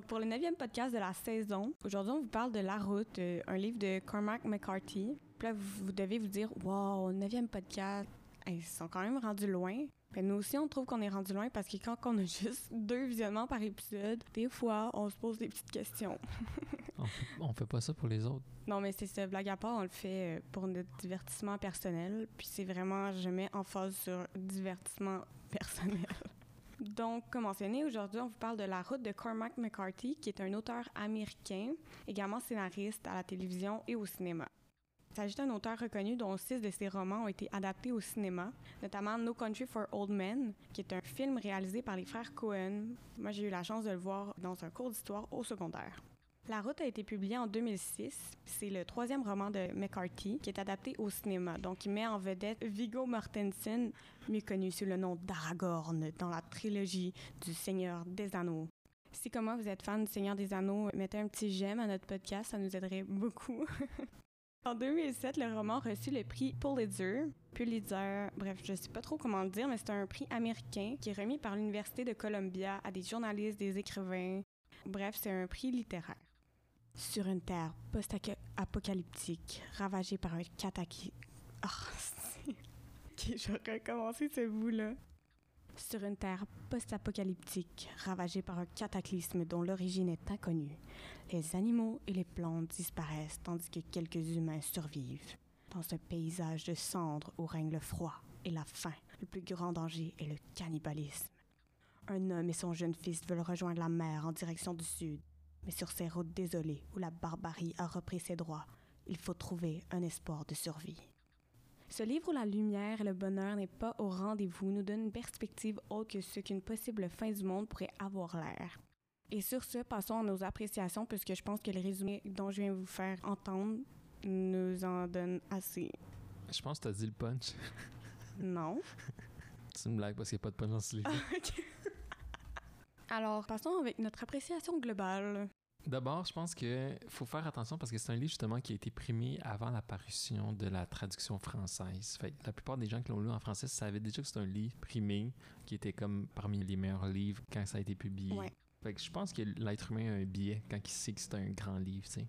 Donc, pour le neuvième podcast de la saison, aujourd'hui, on vous parle de La Route, euh, un livre de Cormac McCarthy. Puis là, vous, devez vous dire, wow, neuvième podcast, hey, ils sont quand même rendus loin. Ben, nous aussi, on trouve qu'on est rendu loin parce que quand on a juste deux visionnements par épisode, des fois, on se pose des petites questions. On fait, on fait pas ça pour les autres. Non, mais c'est ça, blague à part, on le fait euh, pour notre divertissement personnel. Puis c'est vraiment, je mets en phase sur divertissement personnel. Donc, comme mentionné, aujourd'hui, on vous parle de La route de Cormac McCarthy, qui est un auteur américain, également scénariste à la télévision et au cinéma. Il s'agit d'un auteur reconnu dont six de ses romans ont été adaptés au cinéma, notamment No Country for Old Men, qui est un film réalisé par les frères Cohen. Moi, j'ai eu la chance de le voir dans un cours d'histoire au secondaire. La route a été publiée en 2006. C'est le troisième roman de McCarthy qui est adapté au cinéma. Donc, il met en vedette Viggo Mortensen, mieux connu sous le nom d'Aragorn dans la trilogie du Seigneur des Anneaux. Si, comme moi, vous êtes fan du Seigneur des Anneaux, mettez un petit j'aime à notre podcast, ça nous aiderait beaucoup. en 2007, le roman a reçu le prix Pulitzer. Pulitzer, bref, je sais pas trop comment le dire, mais c'est un prix américain qui est remis par l'Université de Columbia à des journalistes, des écrivains. Bref, c'est un prix littéraire. Sur une terre post-apocalyptique, ravagée par un cataclysme. Ah, c'est- ok, je bout-là. Sur une terre post-apocalyptique, ravagée par un cataclysme dont l'origine est inconnue, les animaux et les plantes disparaissent tandis que quelques humains survivent. Dans ce paysage de cendres où règne le froid et la faim, le plus grand danger est le cannibalisme. Un homme et son jeune fils veulent rejoindre la mer en direction du sud. Mais sur ces routes désolées où la barbarie a repris ses droits, il faut trouver un espoir de survie. Ce livre où la lumière et le bonheur n'est pas au rendez-vous nous donne une perspective autre que ce qu'une possible fin du monde pourrait avoir l'air. Et sur ce, passons à nos appréciations puisque je pense que le résumé dont je viens vous faire entendre nous en donne assez. Je pense que t'as dit le punch. Non. C'est une blague parce qu'il n'y a pas de punch dans ce livre. Alors, passons avec notre appréciation globale. D'abord, je pense que faut faire attention parce que c'est un livre justement qui a été primé avant l'apparition de la traduction française. Fait la plupart des gens qui l'ont lu en français savaient déjà que c'est un livre primé qui était comme parmi les meilleurs livres quand ça a été publié. Ouais. Fait que je pense que l'être humain a un biais quand il sait que c'est un grand livre, tu sais.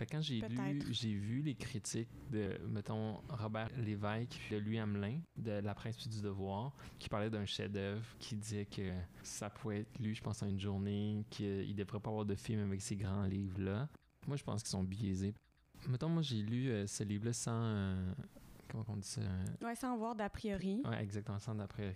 Fait que quand j'ai lu, j'ai vu les critiques de, mettons, Robert Lévesque, de Louis Hamelin, de La puis du Devoir, qui parlait d'un chef-d'œuvre, qui disait que ça pouvait être lu, je pense, en une journée, qu'il devrait pas avoir de film avec ces grands livres-là. Moi, je pense qu'ils sont biaisés. Mettons, moi, j'ai lu euh, ce livre-là sans. euh, comment on dit ça? Ouais, sans voir d'a priori. Ouais, exactement, sans d'après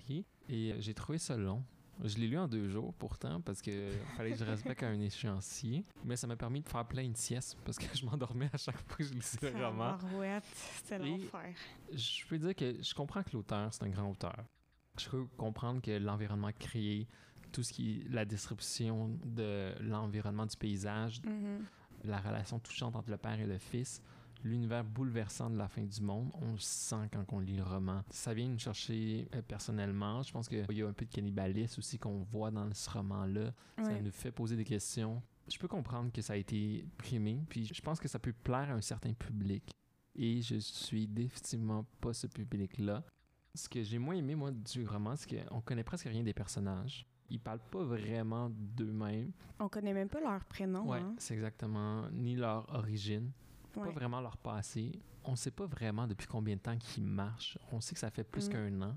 Et euh, j'ai trouvé ça long. Je l'ai lu en deux jours pourtant parce que fallait que je respecte un échéancier. Mais ça m'a permis de faire plein de siestes parce que je m'endormais à chaque fois que je lisais le roman. Et- l'enfer. Je peux dire que je comprends que l'auteur, c'est un grand auteur. Je peux comprendre que l'environnement créé, tout ce qui est la description de l'environnement du paysage, Mhm. la relation touchante entre le père et le fils, l'univers bouleversant de la fin du monde, on le sent quand on lit le roman. Ça vient nous chercher euh, personnellement. Je pense qu'il y a un peu de cannibalisme aussi qu'on voit dans ce roman-là. Ça nous fait poser des questions. Je peux comprendre que ça a été primé, puis je pense que ça peut plaire à un certain public. Et je suis définitivement pas ce public-là. Ce que j'ai moins aimé, moi, du roman, c'est qu'on connaît presque rien des personnages. Ils parlent pas vraiment d'eux-mêmes. On connaît même pas leur prénom. ouais, hein. c'est exactement ni leur origine Ouais. pas vraiment leur passé. On sait pas vraiment depuis combien de temps qu'ils marchent. On sait que ça fait plus Mm. qu'un an.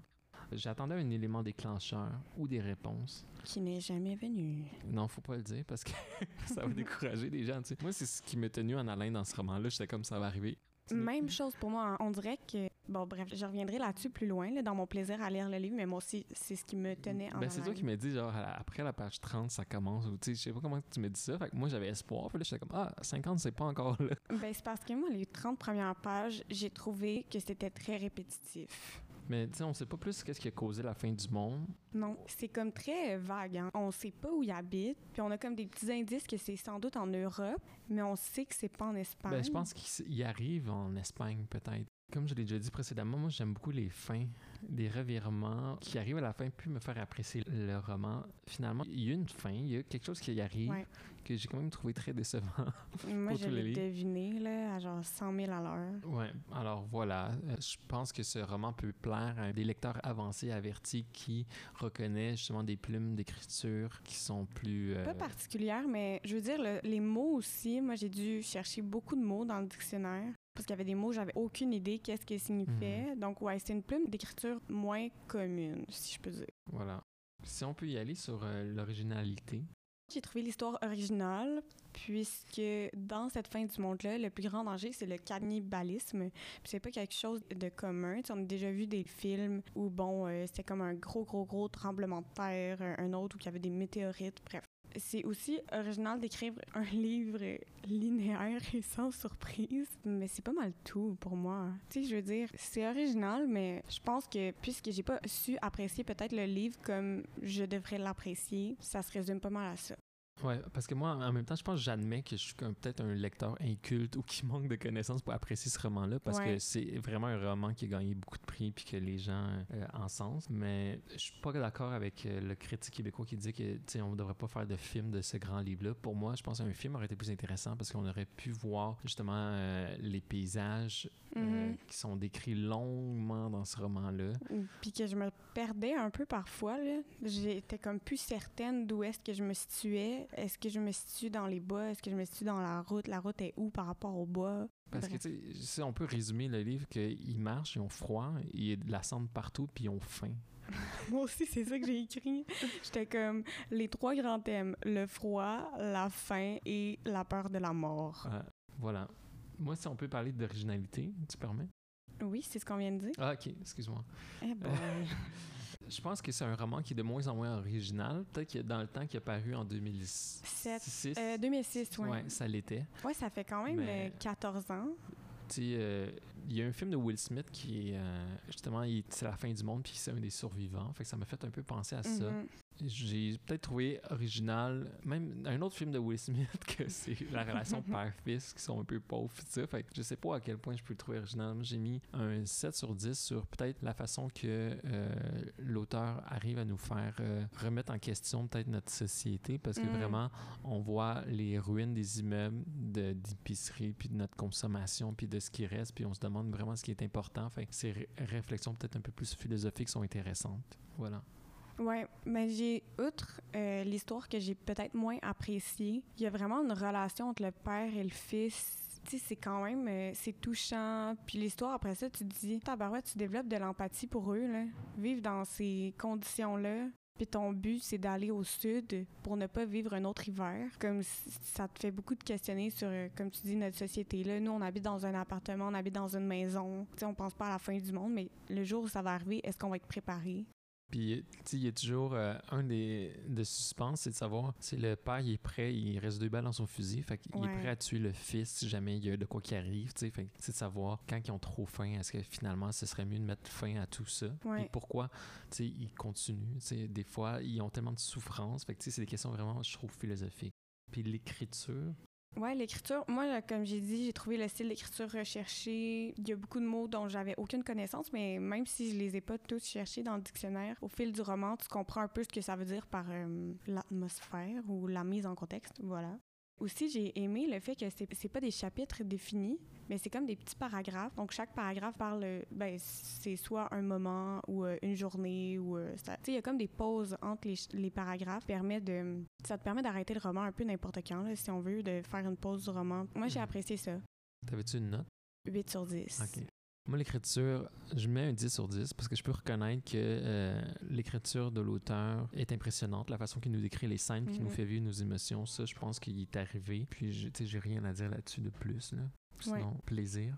J'attendais un élément déclencheur ou des réponses. Qui n'est jamais venu. Non, faut pas le dire parce que ça va décourager les gens. tu sais. Moi, c'est ce qui m'a tenu en haleine dans ce roman-là. J'étais comme ça va arriver. Même chose pour moi. On dirait que. Bon, bref, je reviendrai là-dessus plus loin, là, dans mon plaisir à lire le livre, mais moi aussi, c'est ce qui me tenait en Ben, c'est toi qui m'as dit, genre, la- après la page 30, ça commence. Ou, tu sais, je sais pas comment tu m'as dit ça. Fait que moi, j'avais espoir. Puis là, j'étais comme, ah, 50, c'est pas encore là. Ben, c'est parce que moi, les 30 premières pages, j'ai trouvé que c'était très répétitif. Mais, tu sais, on sait pas plus qu'est-ce qui a causé la fin du monde. Non, c'est comme très vague. Hein? On sait pas où il habite, puis on a comme des petits indices que c'est sans doute en Europe, mais on sait que c'est pas en Espagne. Ben, je pense qu'il arrive en Espagne, peut-être. Comme je l'ai déjà dit précédemment, moi j'aime beaucoup les fins, des revirements qui arrivent à la fin, puis me faire apprécier le roman. Finalement, il y a une fin, il y a quelque chose qui arrive Ouais. que j'ai quand même trouvé très décevant. Moi, je l'ai deviné, là, à genre 100 000 à l'heure. Ouais, alors voilà, Euh, je pense que ce roman peut plaire à des lecteurs avancés, avertis, qui reconnaissent justement des plumes d'écriture qui sont plus... euh, Pas particulière, mais je veux dire, le- les mots aussi, moi, j'ai dû chercher beaucoup de mots dans le dictionnaire. Parce qu'il y avait des mots, j'avais aucune idée qu'est-ce qu'ils signifiaient. Mhm. Donc, ouais, c'est une plume d'écriture moins commune, si je peux dire. Voilà. Si on peut y aller sur euh, l'originalité. J'ai trouvé l'histoire originale, puisque dans cette fin du monde-là, le plus grand danger, c'est le cannibalisme. Puis c'est pas quelque chose de commun. Tu sais, on a déjà vu des films où, bon, euh, c'était comme un gros, gros, gros tremblement de terre, un autre où il y avait des météorites, bref. C'est aussi original d'écrire un livre linéaire et sans surprise, mais c'est pas mal tout pour moi. Tu sais, je veux dire, c'est original, mais je pense que puisque j'ai pas su apprécier peut-être le livre comme je devrais l'apprécier, ça se résume pas mal à ça. Ouais, parce que moi, en même temps, je pense que j'admets que je suis peut-être un lecteur inculte ou qui manque de connaissances pour apprécier ce roman-là, parce Ouais. que c'est vraiment un roman qui a gagné beaucoup de prix puis que les gens euh, encensent. Mais je suis pas d'accord avec euh, le critique québécois qui dit que, on devrait pas faire de film de ce grand livre-là. Pour moi, je pense qu'un film aurait été plus intéressant parce qu'on aurait pu voir justement euh, les paysages euh, Mhm. qui sont décrits longuement dans ce roman-là. Puis que je me perdais un peu parfois. J'étais comme plus certaine d'où est-ce que je me situais. Est-ce que je me situe dans les bois? Est-ce que je me situe dans la route? La route est où par rapport au bois? Parce que, tu sais, si on peut résumer le livre qu'ils marchent, ils ont froid, il y a de la cendre partout, puis ils ont faim. Moi aussi, c'est ça que j'ai écrit. J'étais comme les trois grands thèmes. Le froid, la faim et la peur de la mort. Euh, voilà. Moi, si on peut parler d'originalité, tu permets? Oui, c'est ce qu'on vient de dire. Ah, ok, excuse-moi. Eh boy. Je pense que c'est un roman qui est de moins en moins original. Peut-être que dans le temps qui a paru en 2006. Sept. Euh, 2006, oui. Ouais, ça l'était. Ouais, ça fait quand même Mais- euh, 14 ans. Euh, il y a un film de Will Smith qui est euh, justement, c'est la fin du monde, puis c'est un des survivants. Fait que ça m'a fait un peu penser à ça. J'ai peut-être trouvé original, même un autre film de Will Smith, que c'est la relation père-fils, qui sont un peu pauvres, tout ça. Fait que je sais pas à quel point je peux le trouver original. J'ai mis un 7 sur 10 sur peut-être la façon que euh, l'auteur arrive à nous faire euh, remettre en question peut-être notre société, parce que Mm. vraiment, on voit les ruines des immeubles, de- d'épicerie, puis de notre consommation, puis de ce qui reste, puis on se demande vraiment ce qui est important. Fait que ces ré- réflexions peut-être un peu plus philosophiques sont intéressantes. Voilà. Ouais, mais j'ai, outre euh, l'histoire que j'ai peut-être moins appréciée, il y a vraiment une relation entre le père et le fils. C'est quand même, euh, c'est touchant. Puis l'histoire, après ça, tu te dis, tabarouette, tu développes de l'empathie pour eux, là. Vivre dans ces conditions-là. Puis ton but, c'est d'aller au sud pour ne pas vivre un autre hiver. Comme ça te fait beaucoup de questionner sur, euh, comme tu dis, notre société. Là, nous, on habite dans un appartement, on habite dans une maison. Sais, on pense pas à la fin du monde, mais le jour où ça va arriver, est-ce qu'on va être préparé? Puis, il y a toujours euh, un des de suspense, c'est de savoir si le père il est prêt, il reste deux balles dans son fusil, fait qu'il Ouais. est prêt à tuer le fils si jamais il y a de quoi qui arrive, tu sais. Fait que c'est de savoir quand ils ont trop faim, est-ce que finalement ce serait mieux de mettre fin à tout ça? Ouais. Puis pourquoi, tu sais, ils continuent, tu sais, des fois ils ont tellement de souffrance, fait que tu sais, c'est des questions vraiment, je trouve, philosophiques. Puis l'écriture, Ouais, l'écriture, moi, comme j'ai dit, j'ai trouvé le style d'écriture recherché. Il y a beaucoup de mots dont j'avais aucune connaissance, mais même si je les ai pas tous cherchés dans le dictionnaire, au fil du roman, tu comprends un peu ce que ça veut dire par euh, l'atmosphère ou la mise en contexte. Voilà. Aussi, j'ai aimé le fait que c'est c'est pas des chapitres définis, mais c'est comme des petits paragraphes. Donc, chaque paragraphe parle, ben, c'est soit un moment ou euh, une journée ou. euh, ça- Tu sais, il y a comme des pauses entre les, les paragraphes. Permet de, ça te permet d'arrêter le roman un peu n'importe quand, là, si on veut, de faire une pause du roman. Moi, j'ai Mhm. apprécié ça. t'avais-tu une note? 8 sur 10. Ok. Moi, l'écriture, je mets un 10 sur 10 parce que je peux reconnaître que euh, l'écriture de l'auteur est impressionnante. La façon qu'il nous décrit les scènes, qu'il nous Mhm. fait vivre nos émotions, ça, je pense qu'il est arrivé. Puis, tu sais, j'ai rien à dire là-dessus de plus. Là. Ouais. Sinon, plaisir.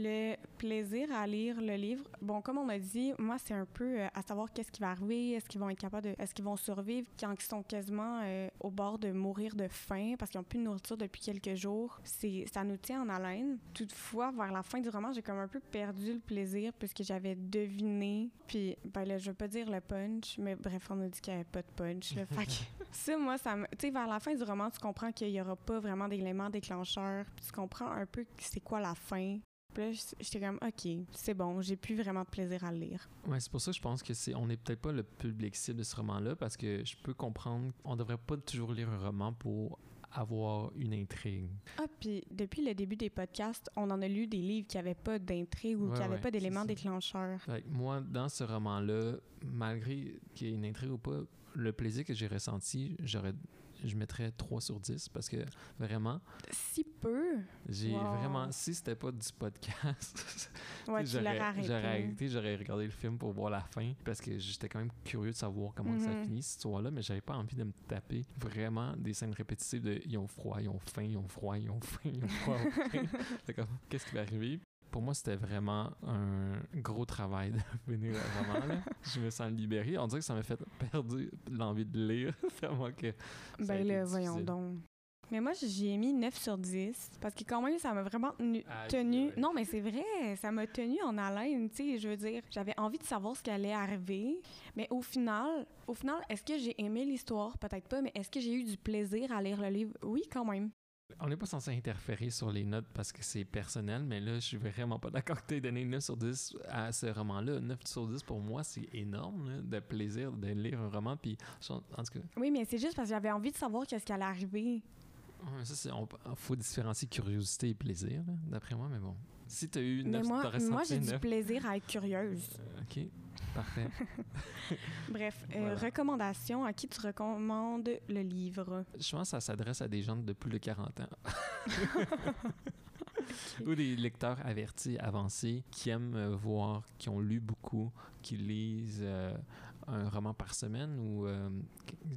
Le plaisir à lire le livre, bon, comme on a dit, moi, c'est un peu euh, à savoir qu'est-ce qui va arriver, est-ce qu'ils vont être capables de. Est-ce qu'ils vont survivre quand ils sont quasiment euh, au bord de mourir de faim parce qu'ils n'ont plus de nourriture depuis quelques jours. C'est, ça nous tient en haleine. Toutefois, vers la fin du roman, j'ai comme un peu perdu le plaisir puisque j'avais deviné. Puis, ben là, je veux pas dire le punch, mais bref, on a dit qu'il n'y avait pas de punch. Là, fait que ça, moi, ça me. Tu sais, vers la fin du roman, tu comprends qu'il n'y aura pas vraiment d'éléments déclencheurs. Puis tu comprends un peu c'est quoi la fin. Puis là, j'étais comme, OK, c'est bon, j'ai plus vraiment de plaisir à le lire. Ouais, c'est pour ça que je pense que c'est on n'est peut-être pas le public cible de ce roman-là parce que je peux comprendre on devrait pas toujours lire un roman pour avoir une intrigue. Ah, puis depuis le début des podcasts, on en a lu des livres qui n'avaient pas d'intrigue ou Ouais, qui n'avaient ouais, pas d'éléments déclencheurs. Fait que moi, dans ce roman-là, malgré qu'il y ait une intrigue ou pas, le plaisir que j'ai ressenti, j'aurais je mettrais 3 sur 10 parce que vraiment, Si peu, j'ai Wow. vraiment. Si c'était pas du podcast, ouais, j'aurais arrêté. j'aurais regardé le film pour voir la fin parce que j'étais quand même curieux de savoir comment ça Mhm. finit cette histoire-là, mais j'avais pas envie de me taper vraiment des scènes répétitives de ils ont froid, ils ont faim, ils ont froid, ils ont faim, ils ont froid. C'est comme qu'est-ce qui va arriver? Pour moi, c'était vraiment un gros travail de finir le roman. Là. Je me sens libéré. On dirait que ça m'a fait perdre l'envie de lire. tellement que Ben là, voyons donc. Mais moi, j'ai mis 9 sur 10 parce que quand même, ça m'a vraiment tenu. Non, mais c'est vrai, ça m'a tenu en haleine, tu sais, je veux dire, j'avais envie de savoir ce qui allait arriver, mais au final, au final, est-ce que j'ai aimé l'histoire? Peut-être pas, mais est-ce que j'ai eu du plaisir à lire le livre? Oui, quand même. On n'est pas censé interférer sur les notes parce que c'est personnel, mais là, je suis vraiment pas d'accord que tu aies donné 9 sur 10 à ce roman-là. 9 sur 10, pour moi, c'est énorme là, de plaisir de lire un roman. Puis, en tout cas, Oui, mais c'est juste parce que j'avais envie de savoir qu'est-ce qui allait arriver. Ça, c'est, on, faut différencier curiosité et plaisir, d'après moi, mais bon. Si tu as eu 9, Mais moi, moi j'ai du 9. plaisir à être curieuse. Euh, ok, parfait. Bref, euh, recommandation, à qui tu recommandes le livre? Je pense que ça s'adresse à des gens de plus de 40 ans. Ou des lecteurs avertis, avancés, qui aiment euh, voir, qui ont lu beaucoup, qui lisent euh, un roman par semaine. Ou euh,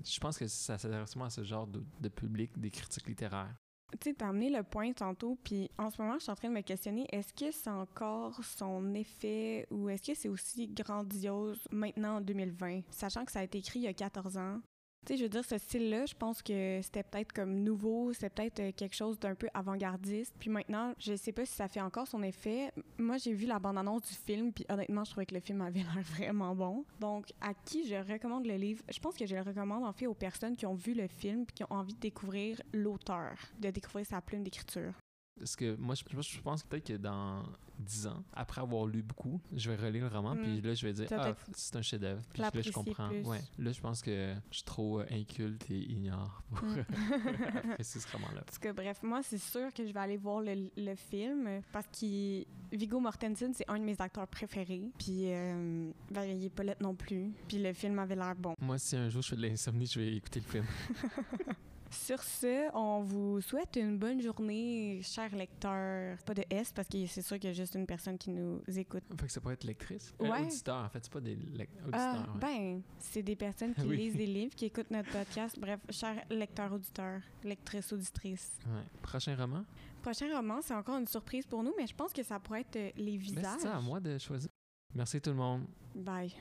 je pense que ça s'adresse vraiment à ce genre de, public, des critiques littéraires. Tu sais, t'as amené le point tantôt, puis en ce moment, je suis en train de me questionner, est-ce que c'est encore son effet ou est-ce que c'est aussi grandiose maintenant en 2020, sachant que ça a été écrit il y a 14 ans? Tu sais, je veux dire, ce style-là, je pense que c'était peut-être comme nouveau, c'était peut-être euh, quelque chose d'un peu avant-gardiste. Puis maintenant, je sais pas si ça fait encore son effet. Moi, j'ai vu la bande-annonce du film, puis honnêtement, je trouvais que le film avait l'air vraiment bon. Donc, à qui je recommande le livre? Je pense que je le recommande en fait aux personnes qui ont vu le film puis qui ont envie de découvrir l'auteur, de découvrir sa plume d'écriture. Parce que moi, je, je pense peut-être que dans 10 ans, après avoir lu beaucoup, je vais relire le roman, puis là, je vais dire, ah, c'est un chef-d'œuvre. Puis là, je comprends. plus. Ouais. Là, je pense que je suis trop inculte et ignore pour Mm. apprécier ce roman-là. Parce que bref, moi, c'est sûr que je vais aller voir le, le film parce que Viggo Mortensen, c'est un de mes acteurs préférés. Puis euh, Valérie Paulette non plus. Puis le film avait l'air bon. Moi, si un jour je fais de l'insomnie, je vais écouter le film. Sur ce, on vous souhaite une bonne journée, chers lecteurs. Pas de S parce que c'est sûr qu'il y a juste une personne qui nous écoute. Fait que ça peut être lectrice. Euh, Ouais. auditeur, en fait, c'est pas des lec- Ah, auditeurs. ouais. ben, c'est des personnes qui Oui. lisent des livres, qui écoutent notre podcast. Bref, chers lecteurs, auditeurs, lectrices, auditrices. Ouais. Prochain roman? Prochain roman, c'est encore une surprise pour nous, mais je pense que ça pourrait être euh, Les Ben, Visages. c'est ça, à moi de choisir. Merci tout le monde. Bye.